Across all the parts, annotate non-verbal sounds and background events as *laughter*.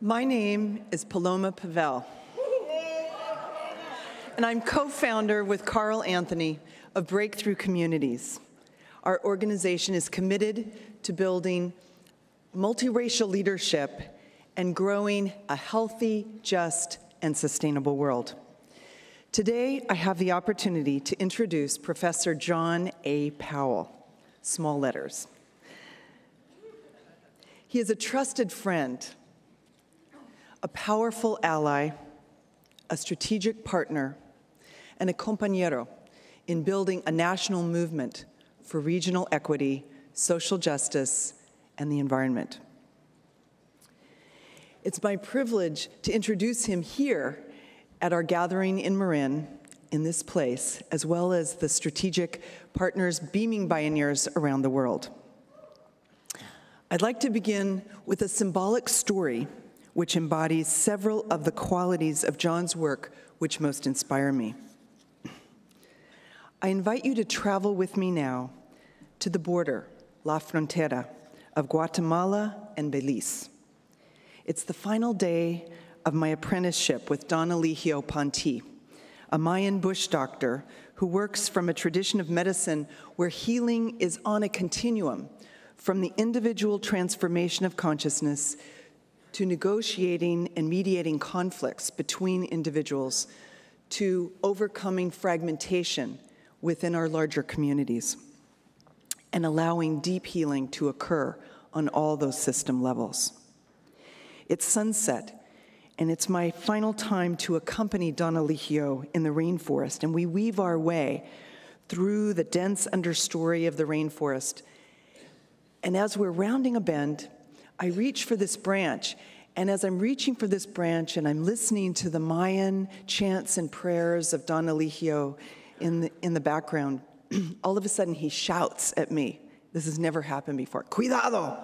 My name is Paloma Pavel, and I'm co founder with Carl Anthony of Breakthrough Communities. Our organization is committed to building multiracial leadership and growing a healthy, just, and sustainable world. Today, I have the opportunity to introduce Professor John A. Powell, small letters. He is a trusted friend, a powerful ally, a strategic partner, and a compañero in building a national movement for regional equity, social justice, and the environment. It's my privilege to introduce him here at our gathering in Marin, in this place, as well as the strategic partners beaming Bioneers around the world. I'd like to begin with a symbolic story which embodies several of the qualities of John's work which most inspire me. I invite you to travel with me now to the border, La Frontera, of Guatemala and Belize. It's the final day of my apprenticeship with Don Elijio Panti, a Mayan bush doctor who works from a tradition of medicine where healing is on a continuum from the individual transformation of consciousness to negotiating and mediating conflicts between individuals to overcoming fragmentation within our larger communities and allowing deep healing to occur on all those system levels. It's sunset, and it's my final time to accompany Don Elijio in the rainforest, and we weave our way through the dense understory of the rainforest and as we're rounding a bend, I reach for this branch. And as I'm reaching for this branch and I'm listening to the Mayan chants and prayers of Don Elijio in the, in the background, *clears throat* all of a sudden he shouts at me. This has never happened before. Cuidado!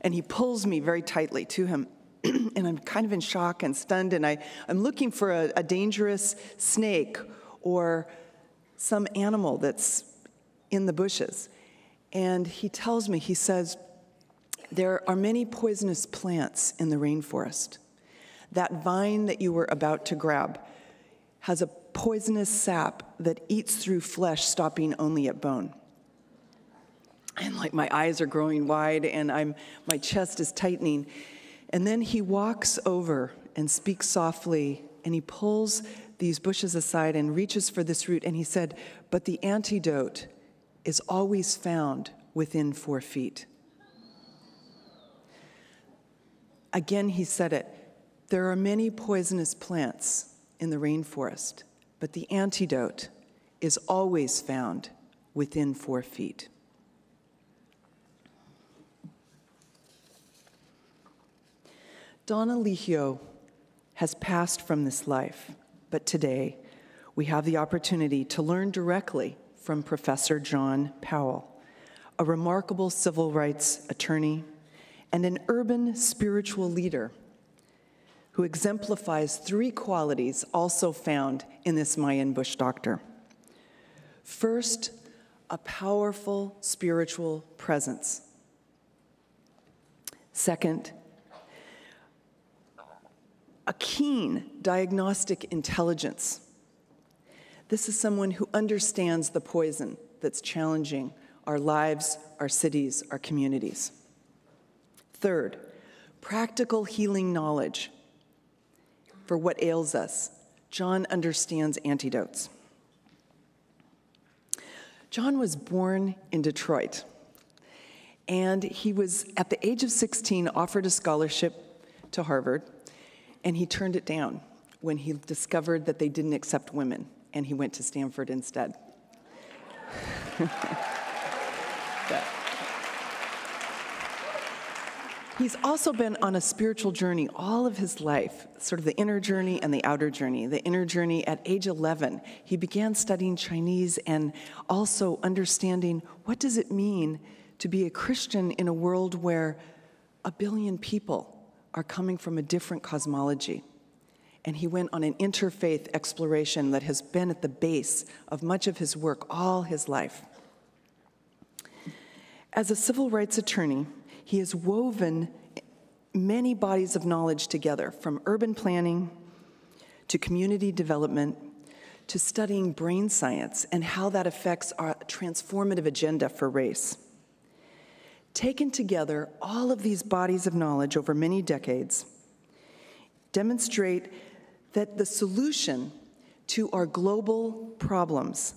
And he pulls me very tightly to him. *clears throat* and I'm kind of in shock and stunned, and I, I'm looking for a, a dangerous snake or some animal that's in the bushes. And he tells me, he says, there are many poisonous plants in the rainforest. That vine that you were about to grab has a poisonous sap that eats through flesh, stopping only at bone. And like my eyes are growing wide and I'm, my chest is tightening. And then he walks over and speaks softly and he pulls these bushes aside and reaches for this root. And he said, But the antidote is always found within four feet. Again, he said it there are many poisonous plants in the rainforest, but the antidote is always found within four feet. Don Elijio has passed from this life, but today we have the opportunity to learn directly from Professor John Powell, a remarkable civil rights attorney and an urban spiritual leader who exemplifies three qualities also found in this Mayan bush doctor. First, a powerful spiritual presence. Second, a keen diagnostic intelligence this is someone who understands the poison that's challenging our lives, our cities, our communities. Third, practical healing knowledge for what ails us. John understands antidotes. John was born in Detroit, and he was, at the age of 16, offered a scholarship to Harvard, and he turned it down when he discovered that they didn't accept women and he went to Stanford instead. *laughs* He's also been on a spiritual journey all of his life, sort of the inner journey and the outer journey. The inner journey at age 11, he began studying Chinese and also understanding what does it mean to be a Christian in a world where a billion people are coming from a different cosmology and he went on an interfaith exploration that has been at the base of much of his work all his life. As a civil rights attorney, he has woven many bodies of knowledge together, from urban planning to community development to studying brain science and how that affects our transformative agenda for race. Taken together, all of these bodies of knowledge over many decades demonstrate that the solution to our global problems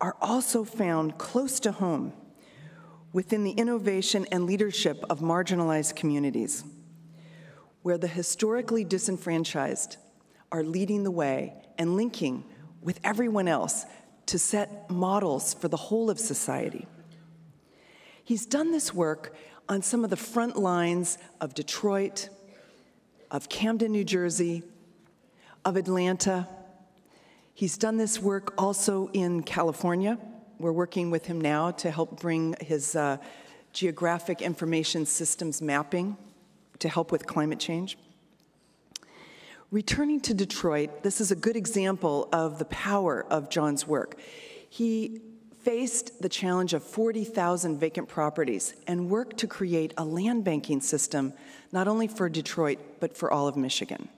are also found close to home within the innovation and leadership of marginalized communities, where the historically disenfranchised are leading the way and linking with everyone else to set models for the whole of society. He's done this work on some of the front lines of Detroit, of Camden, New Jersey, of Atlanta. He's done this work also in California. We're working with him now to help bring his uh, geographic information systems mapping to help with climate change. Returning to Detroit, this is a good example of the power of John's work. He faced the challenge of 40,000 vacant properties and worked to create a land banking system not only for Detroit, but for all of Michigan.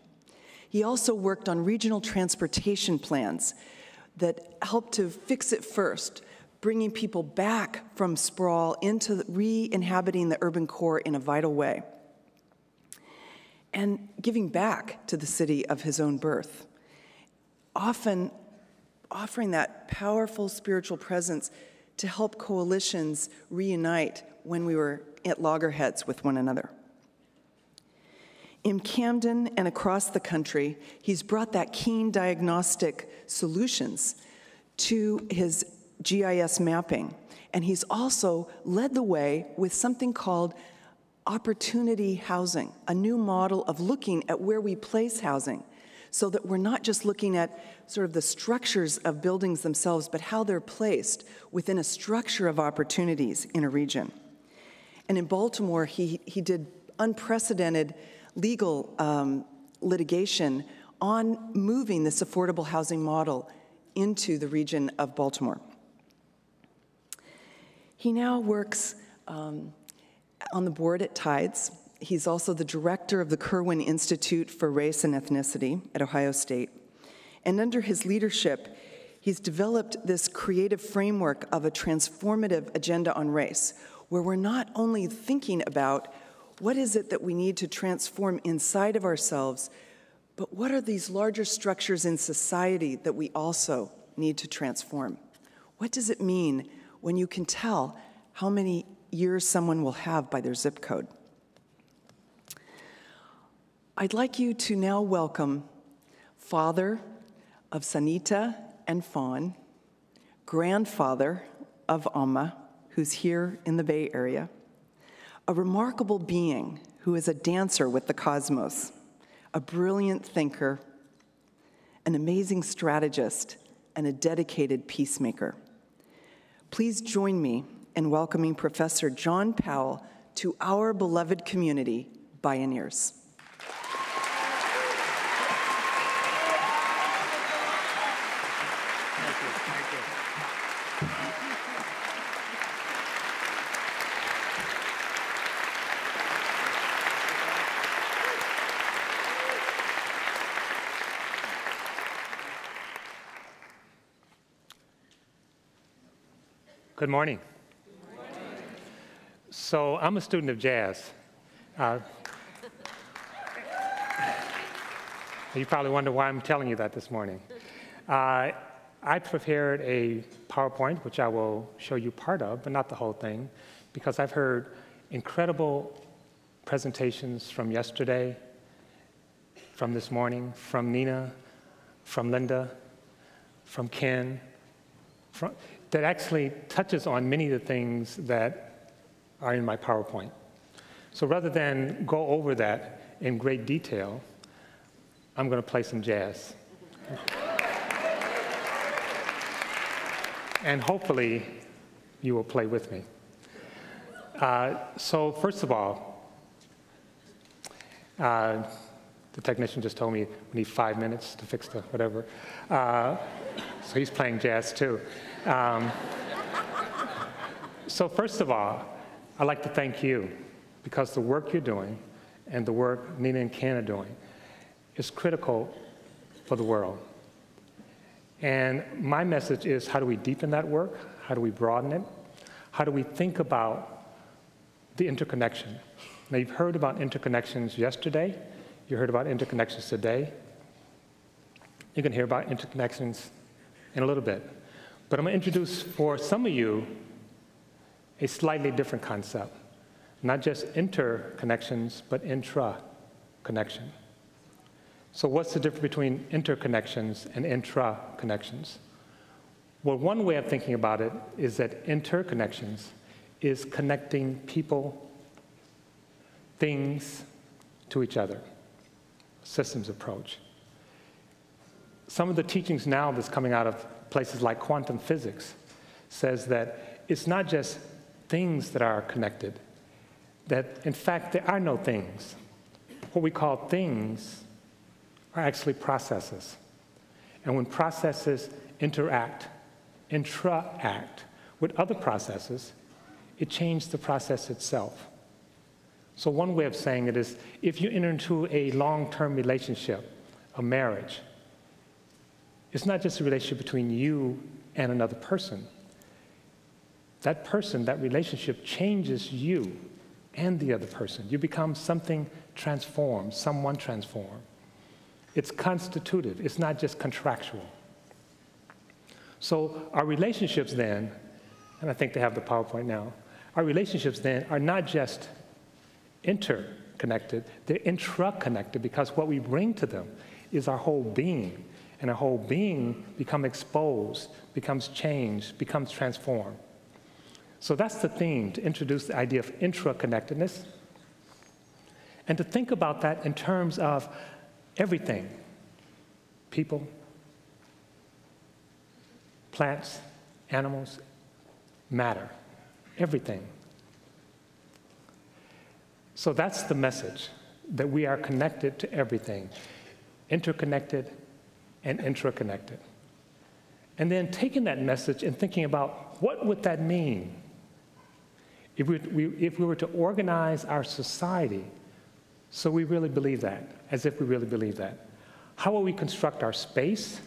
He also worked on regional transportation plans that helped to fix it first, bringing people back from sprawl into re inhabiting the urban core in a vital way and giving back to the city of his own birth. Often offering that powerful spiritual presence to help coalitions reunite when we were at loggerheads with one another. In Camden and across the country, he's brought that keen diagnostic solutions to his GIS mapping. And he's also led the way with something called opportunity housing, a new model of looking at where we place housing so that we're not just looking at sort of the structures of buildings themselves, but how they're placed within a structure of opportunities in a region. And in Baltimore, he, he did unprecedented legal um, litigation on moving this affordable housing model into the region of Baltimore. He now works um, on the board at Tides. He's also the director of the Kirwan Institute for Race and Ethnicity at Ohio State. And under his leadership, he's developed this creative framework of a transformative agenda on race, where we're not only thinking about what is it that we need to transform inside of ourselves, but what are these larger structures in society that we also need to transform? What does it mean when you can tell how many years someone will have by their zip code? I'd like you to now welcome father of Sanita and Fawn, grandfather of Amma, who's here in the Bay Area, a remarkable being who is a dancer with the cosmos, a brilliant thinker, an amazing strategist, and a dedicated peacemaker. Please join me in welcoming Professor John Powell to our beloved community, Bioneers. Good morning. So I'm a student of jazz. Uh, you probably wonder why I'm telling you that this morning. Uh, I prepared a PowerPoint, which I will show you part of, but not the whole thing, because I've heard incredible presentations from yesterday, from this morning, from Nina, from Linda, from Ken, from, that actually touches on many of the things that are in my PowerPoint. So rather than go over that in great detail, I'm going to play some jazz. and hopefully, you will play with me. Uh, so, first of all, uh, the technician just told me we need five minutes to fix the whatever. Uh, so he's playing jazz too. Um, so first of all, I'd like to thank you because the work you're doing and the work Nina and Ken are doing is critical for the world. And my message is how do we deepen that work? How do we broaden it? How do we think about the interconnection? Now, you've heard about interconnections yesterday, you heard about interconnections today. You can hear about interconnections in a little bit. But I'm going to introduce for some of you a slightly different concept. Not just interconnections, but intra connection. So, what's the difference between interconnections and intra connections? Well, one way of thinking about it is that interconnections is connecting people, things to each other, systems approach. Some of the teachings now that's coming out of places like quantum physics says that it's not just things that are connected, that in fact there are no things. What we call things are actually processes. And when processes interact, interact with other processes, it changes the process itself. So, one way of saying it is if you enter into a long term relationship, a marriage, it's not just a relationship between you and another person. That person, that relationship changes you and the other person. You become something transformed, someone transformed. It's constitutive, it's not just contractual. So, our relationships then, and I think they have the PowerPoint now, our relationships then are not just interconnected, they're intra-connected because what we bring to them is our whole being. And our whole being becomes exposed, becomes changed, becomes transformed. So that's the theme to introduce the idea of intra-connectedness and to think about that in terms of everything people, plants, animals, matter, everything. So that's the message that we are connected to everything, interconnected and intraconnected. And then taking that message and thinking about what would that mean if we, we, if we were to organize our society so we really believe that, as if we really believe that, how will we construct our space?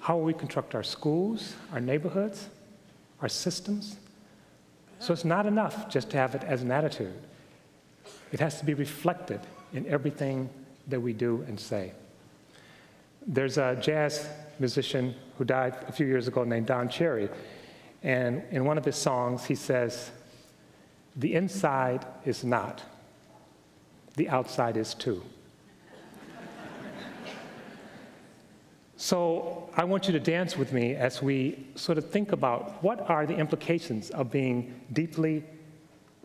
How will we construct our schools, our neighborhoods, our systems? So it's not enough just to have it as an attitude. It has to be reflected in everything that we do and say. There's a jazz musician who died a few years ago named Don Cherry. And in one of his songs, he says, The inside is not, the outside is too. *laughs* so I want you to dance with me as we sort of think about what are the implications of being deeply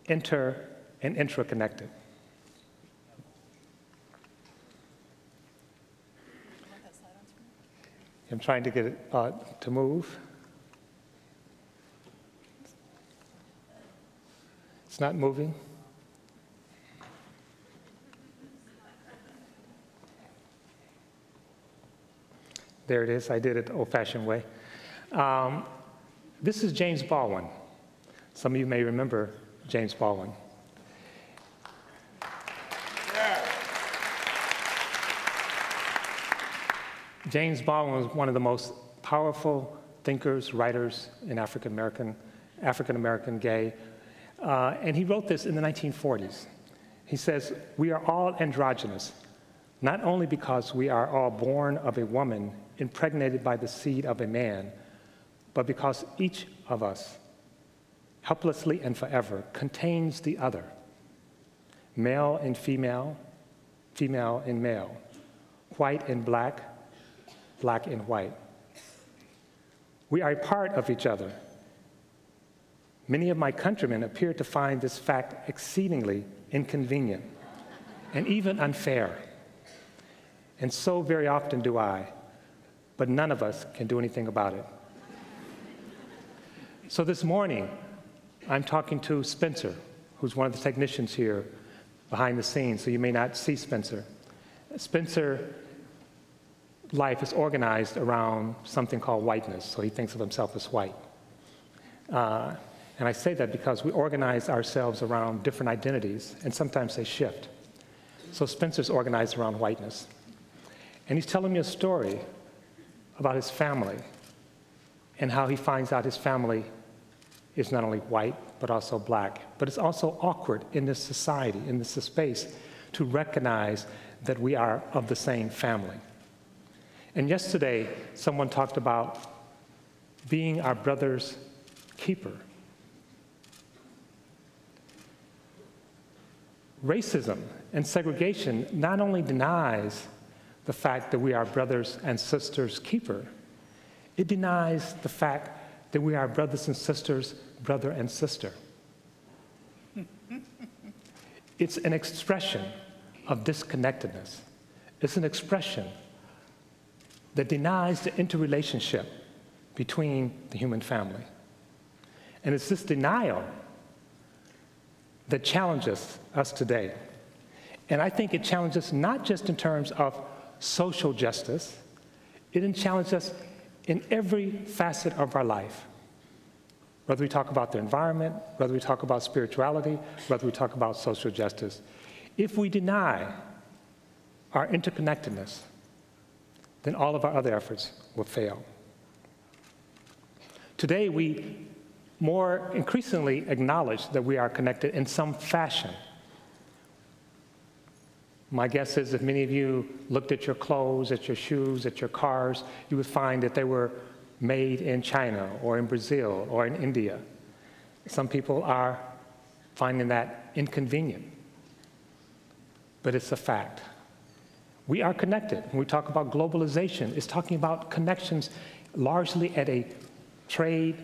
inter and intra-connected. I'm trying to get it uh, to move. It's not moving. There it is. I did it the old fashioned way. Um, this is James Baldwin. Some of you may remember James Baldwin. James Baldwin was one of the most powerful thinkers, writers in African American, African American gay uh, and he wrote this in the 1940s. He says, We are all androgynous, not only because we are all born of a woman impregnated by the seed of a man, but because each of us, helplessly and forever, contains the other male and female, female and male, white and black, black and white. We are a part of each other Many of my countrymen appear to find this fact exceedingly inconvenient and even unfair. And so very often do I, but none of us can do anything about it. So this morning, I'm talking to Spencer, who's one of the technicians here behind the scenes, so you may not see Spencer. Spencer life is organized around something called whiteness, so he thinks of himself as white. Uh, And I say that because we organize ourselves around different identities, and sometimes they shift. So Spencer's organized around whiteness. And he's telling me a story about his family and how he finds out his family is not only white, but also black. But it's also awkward in this society, in this space, to recognize that we are of the same family. And yesterday, someone talked about being our brother's keeper. Racism and segregation not only denies the fact that we are brothers and sisters' keeper, it denies the fact that we are brothers and sisters' brother and sister. *laughs* it's an expression of disconnectedness. It's an expression that denies the interrelationship between the human family. And it's this denial that challenges us today. And I think it challenges us not just in terms of social justice, it challenges us in every facet of our life. Whether we talk about the environment, whether we talk about spirituality, whether we talk about social justice. If we deny our interconnectedness, then all of our other efforts will fail. Today, we more increasingly acknowledge that we are connected in some fashion. My guess is if many of you looked at your clothes, at your shoes, at your cars, you would find that they were made in China or in Brazil or in India. Some people are finding that inconvenient, but it's a fact. We are connected. When we talk about globalization, it's talking about connections largely at a trade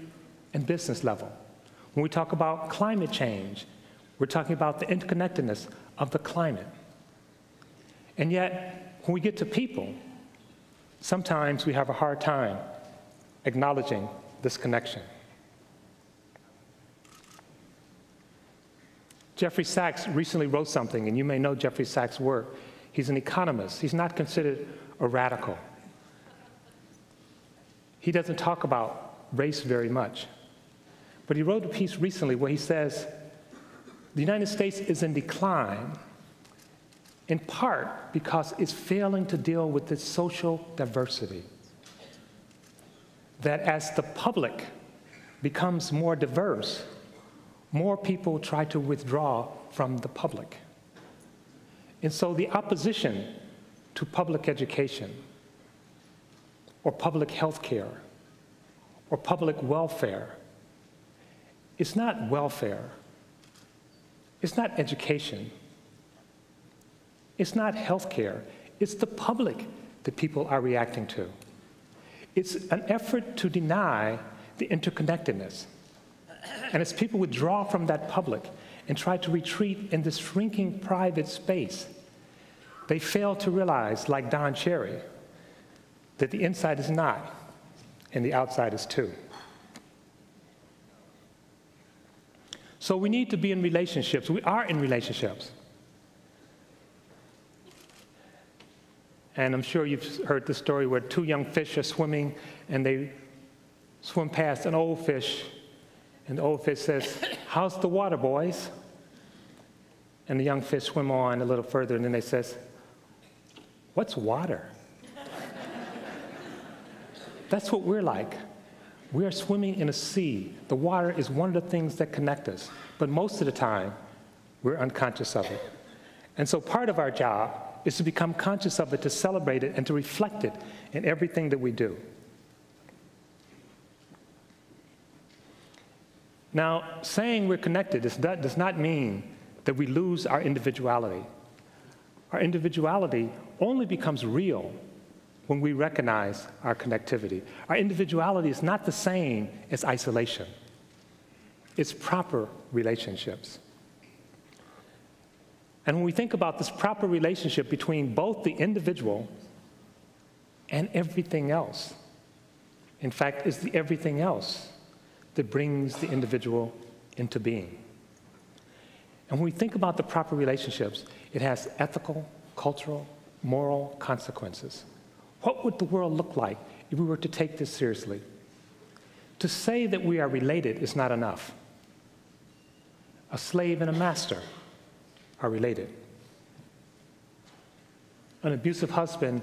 and business level. When we talk about climate change, we're talking about the interconnectedness of the climate. And yet, when we get to people, sometimes we have a hard time acknowledging this connection. Jeffrey Sachs recently wrote something, and you may know Jeffrey Sachs' work. He's an economist. He's not considered a radical. He doesn't talk about race very much. But he wrote a piece recently where he says the United States is in decline in part because it's failing to deal with its social diversity. That as the public becomes more diverse, more people try to withdraw from the public. And so the opposition to public education or public health care or public welfare it's not welfare, it's not education, it's not health care, it's the public that people are reacting to. It's an effort to deny the interconnectedness. And as people withdraw from that public and try to retreat in this shrinking private space, they fail to realize, like Don Cherry, that the inside is not and the outside is too. So we need to be in relationships. We are in relationships. And I'm sure you've heard the story where two young fish are swimming and they swim past an old fish. And the old fish says, How's the water, boys? And the young fish swim on a little further and then they says, What's water? That's what we're like. We are swimming in a sea. The water is one of the things that connect us, but most of the time, we're unconscious of it. And so part of our job is to become conscious of it, to celebrate it, and to reflect it in everything that we do. Now, saying we're connected does not mean that we lose our individuality. Our individuality only becomes real when we recognize our connectivity. Our individuality is not the same as isolation, it's proper relationships. And when we think about this proper relationship between both the individual and everything else, in fact, it's the everything else that brings the individual into being. And when we think about the proper relationships, it has ethical, cultural, moral consequences. What would the world look like if we were to take this seriously? To say that we are related is not enough. A slave and a master are related. An abusive husband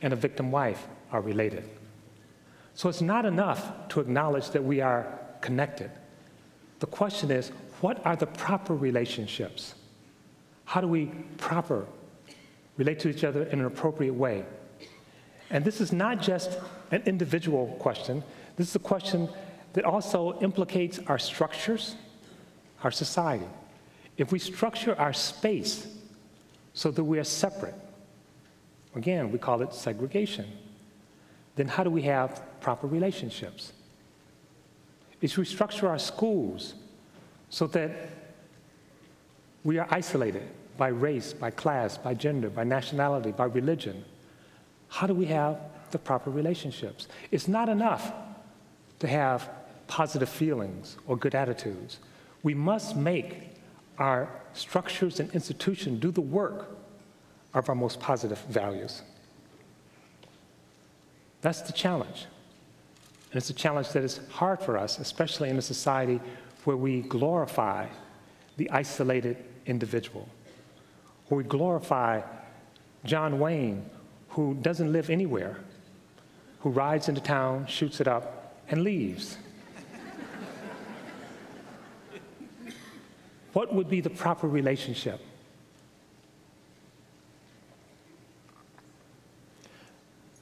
and a victim wife are related. So it's not enough to acknowledge that we are connected. The question is, what are the proper relationships? How do we proper relate to each other in an appropriate way? And this is not just an individual question. This is a question that also implicates our structures, our society. If we structure our space so that we are separate, again, we call it segregation, then how do we have proper relationships? If we structure our schools so that we are isolated by race, by class, by gender, by nationality, by religion, how do we have the proper relationships? It's not enough to have positive feelings or good attitudes. We must make our structures and institutions do the work of our most positive values. That's the challenge. And it's a challenge that is hard for us, especially in a society where we glorify the isolated individual, where we glorify John Wayne, who doesn't live anywhere, who rides into town, shoots it up, and leaves. what would be the proper relationship?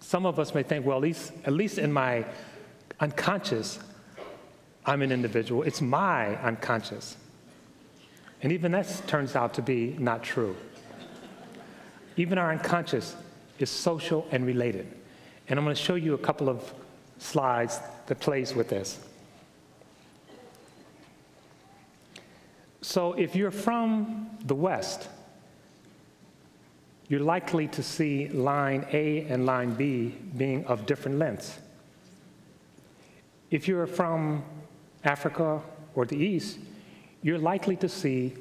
Some of us may think, well, at least, at least in my unconscious, I'm an individual. It's my unconscious. And even that turns out to be not true. Even our unconscious is social and related. And I'm going to show you a couple of slides that plays with this. So if you're from the West, you're likely to see line A and line B being of different lengths. If you're from Africa or the East, you're likely to see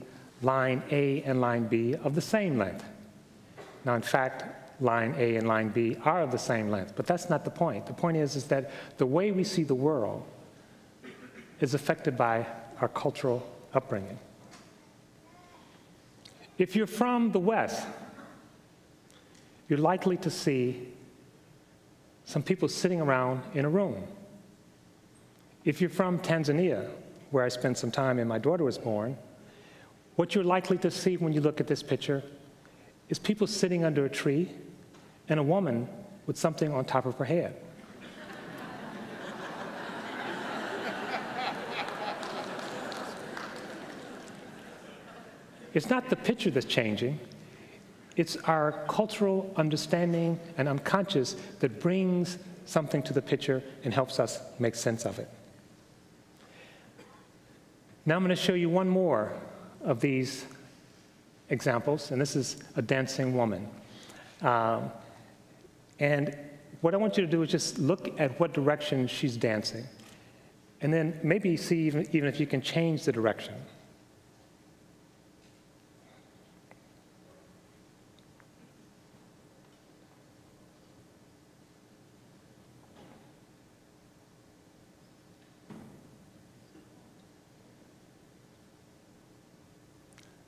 line A and line B of the same length. Now, in fact, line A and line B are of the same length, but that's not the point. The point is, is that the way we see the world is affected by our cultural upbringing. If you're from the West, you're likely to see some people sitting around in a room. If you're from Tanzania, where I spent some time and my daughter was born, what you're likely to see when you look at this picture is people sitting under a tree and a woman with something on top of her head. it's not the picture that's changing, it's our cultural understanding and unconscious that brings something to the picture and helps us make sense of it. Now I'm going to show you one more of these examples, and this is a dancing woman. Um, and what I want you to do is just look at what direction she's dancing, and then maybe see even, even if you can change the direction.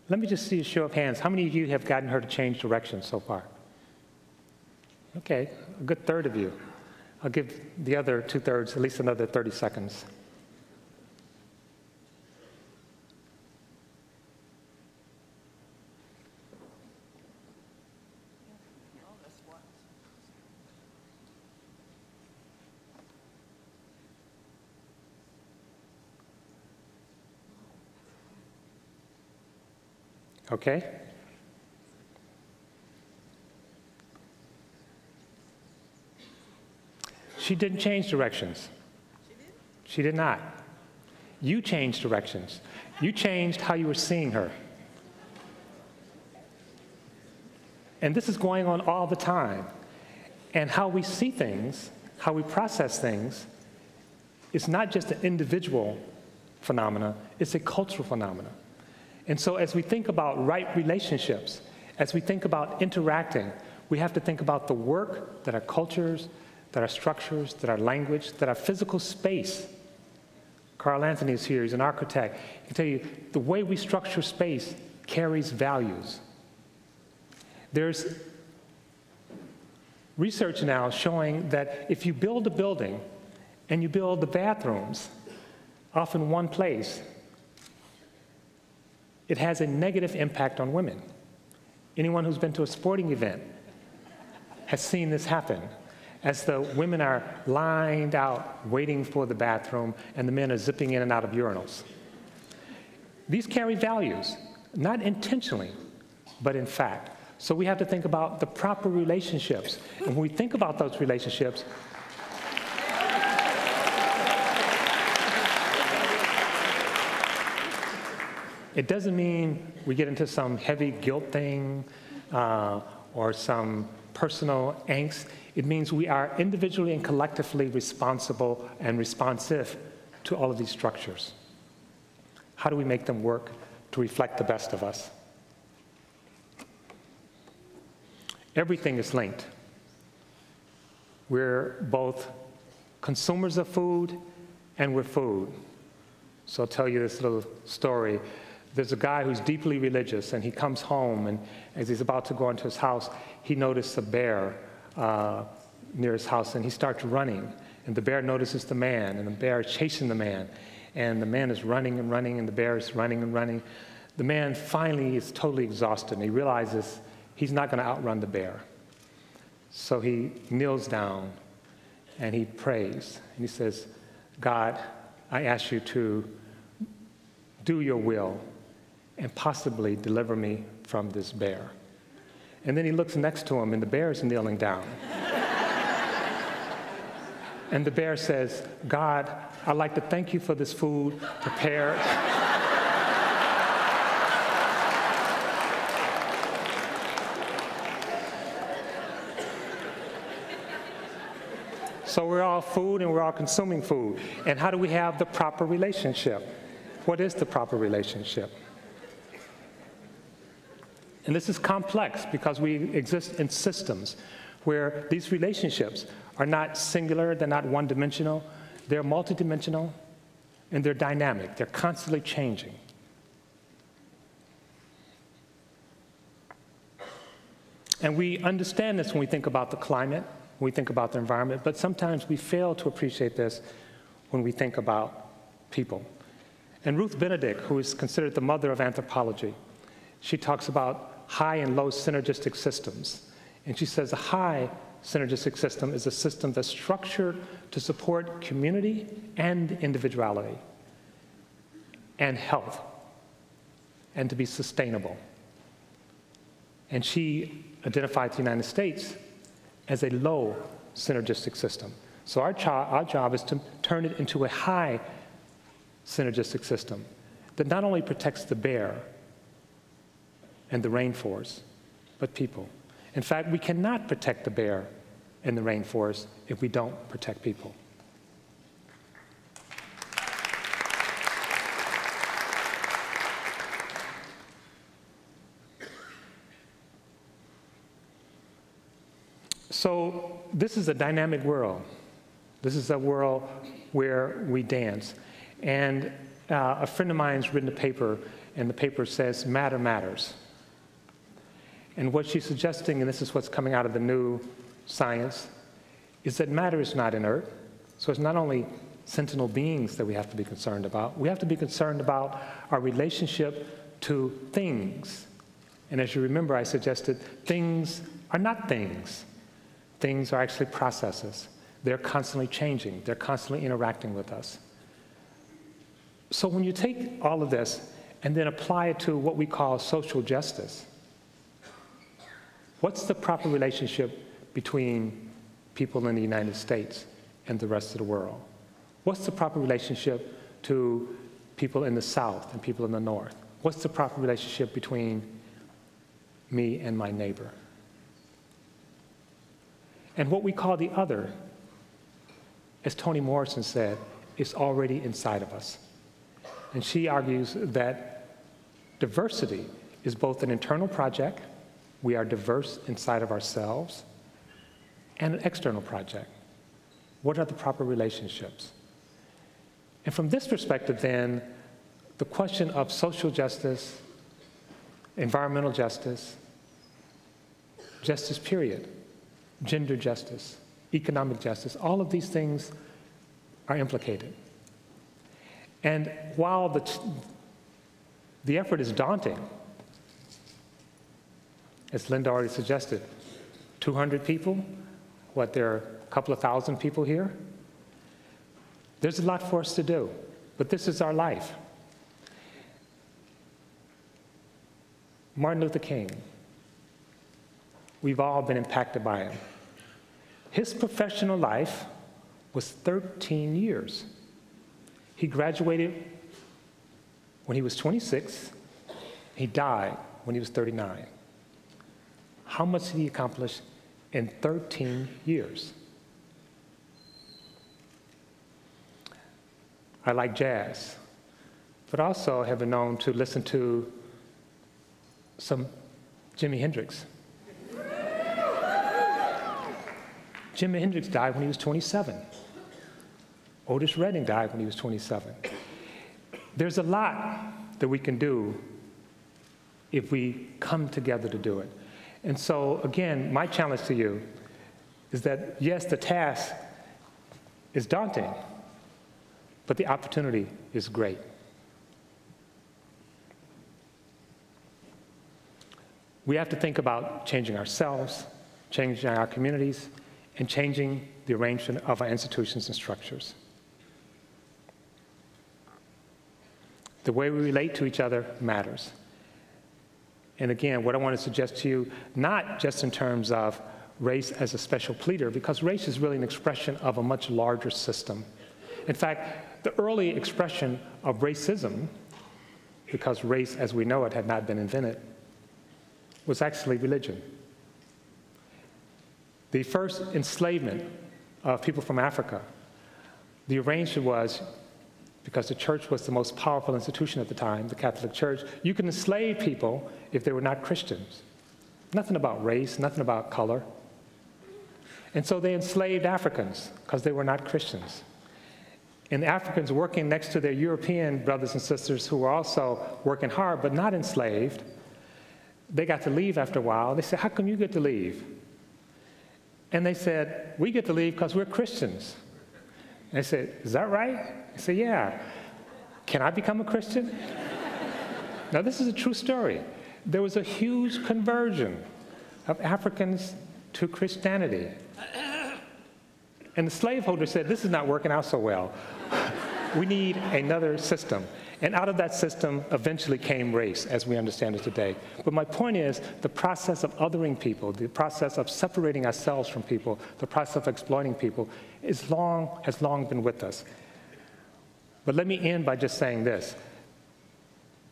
Let me just see a show of hands. How many of you have gotten her to change direction so far? Okay, a good third of you. I'll give the other two thirds at least another 30 seconds. Okay? She didn't change directions. She did? She did not. You changed directions. You changed how you were seeing her. And this is going on all the time. And how we see things, how we process things, is not just an individual phenomena, it's a cultural phenomena. And so, as we think about right relationships, as we think about interacting, we have to think about the work that our cultures, that our structures, that our language, that our physical space Carl Anthony is here, he's an architect. He can tell you the way we structure space carries values. There's research now showing that if you build a building and you build the bathrooms off in one place, it has a negative impact on women. Anyone who's been to a sporting event has seen this happen as the women are lined out waiting for the bathroom and the men are zipping in and out of urinals. These carry values, not intentionally, but in fact. So we have to think about the proper relationships. And when we think about those relationships, it doesn't mean we get into some heavy guilt thing uh, or some personal angst. It means we are individually and collectively responsible and responsive to all of these structures. How do we make them work to reflect the best of us? Everything is linked. We're both consumers of food and we're food. So I'll tell you this little story. There's a guy who's deeply religious, and he comes home, and as he's about to go into his house, he notices a bear uh, near his house, and he starts running. And the bear notices the man, and the bear is chasing the man. And the man is running and running, and the bear is running and running. The man finally is totally exhausted, and he realizes he's not going to outrun the bear. So he kneels down and he prays, and he says, God, I ask you to do your will and possibly deliver me from this bear. And then he looks next to him, and the bear is kneeling down. *laughs* and the bear says, God, I'd like to thank you for this food prepared. so we're all food and we're all consuming food. And how do we have the proper relationship? What is the proper relationship? And this is complex because we exist in systems where these relationships are not singular, they're not one dimensional, they're multidimensional, and they're dynamic, they're constantly changing. And we understand this when we think about the climate, when we think about the environment, but sometimes we fail to appreciate this when we think about people. And Ruth Benedict, who is considered the mother of anthropology, she talks about high and low synergistic systems. And she says a high synergistic system is a system that's structured to support community and individuality and health and to be sustainable. And she identified the United States as a low synergistic system. So our, our job is to turn it into a high synergistic system that not only protects the bear, and the rainforest, but people. In fact, we cannot protect the bear in the rainforest if we don't protect people. So, this is a dynamic world. This is a world where we dance. And uh, a friend of mine's written a paper, and the paper says, Matter matters. And what she's suggesting, and this is what's coming out of the new science, is that matter is not inert. So it's not only sentinel beings that we have to be concerned about, we have to be concerned about our relationship to things. And as you remember, I suggested things are not things, things are actually processes. They're constantly changing, they're constantly interacting with us. So when you take all of this and then apply it to what we call social justice, What's the proper relationship between people in the United States and the rest of the world? What's the proper relationship to people in the South and people in the North? What's the proper relationship between me and my neighbor? And what we call the other, as Toni Morrison said, is already inside of us. And she argues that diversity is both an internal project we are diverse inside of ourselves and an external project. What are the proper relationships? And from this perspective, then, the question of social justice, environmental justice, justice, period, gender justice, economic justice, all of these things are implicated. And while the, the effort is daunting, as Linda already suggested, 200 people, what, there are a couple of thousand people here? There's a lot for us to do, but this is our life. Martin Luther King, we've all been impacted by him. His professional life was 13 years. He graduated when he was 26, he died when he was 39. How much did he accomplish in 13 years? I like jazz, but also have been known to listen to some Jimi Hendrix. Jimi Hendrix died when he was 27. Otis Redding died when he was 27. There's a lot that we can do if we come together to do it. And so, again, my challenge to you is that yes, the task is daunting, but the opportunity is great. We have to think about changing ourselves, changing our communities, and changing the arrangement of our institutions and structures. The way we relate to each other matters. And again, what I want to suggest to you, not just in terms of race as a special pleader, because race is really an expression of a much larger system. In fact, the early expression of racism, because race as we know it had not been invented, was actually religion. The first enslavement of people from Africa, the arrangement was because the church was the most powerful institution at the time, the Catholic Church, you could enslave people if they were not Christians. Nothing about race, nothing about color. And so they enslaved Africans because they were not Christians. And the Africans working next to their European brothers and sisters who were also working hard but not enslaved, they got to leave after a while. They said, How come you get to leave? And they said, We get to leave because we're Christians. And I said, Is that right? I said, Yeah. Can I become a Christian? now, this is a true story. There was a huge conversion of Africans to Christianity. And the slaveholder said, This is not working out so well. *laughs* we need another system. And out of that system eventually came race, as we understand it today. But my point is the process of othering people, the process of separating ourselves from people, the process of exploiting people is long, has long been with us. But let me end by just saying this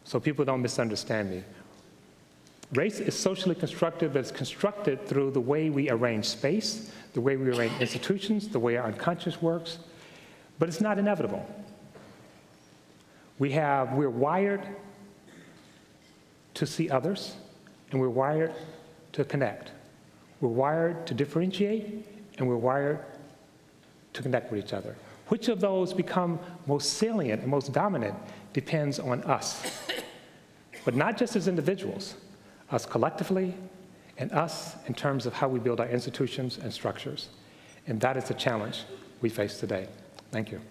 so people don't misunderstand me. Race is socially constructed, but it's constructed through the way we arrange space, the way we arrange institutions, the way our unconscious works, but it's not inevitable. We have, we're wired to see others, and we're wired to connect. We're wired to differentiate, and we're wired to connect with each other. Which of those become most salient and most dominant depends on us. But not just as individuals, us collectively, and us in terms of how we build our institutions and structures. And that is the challenge we face today. Thank you.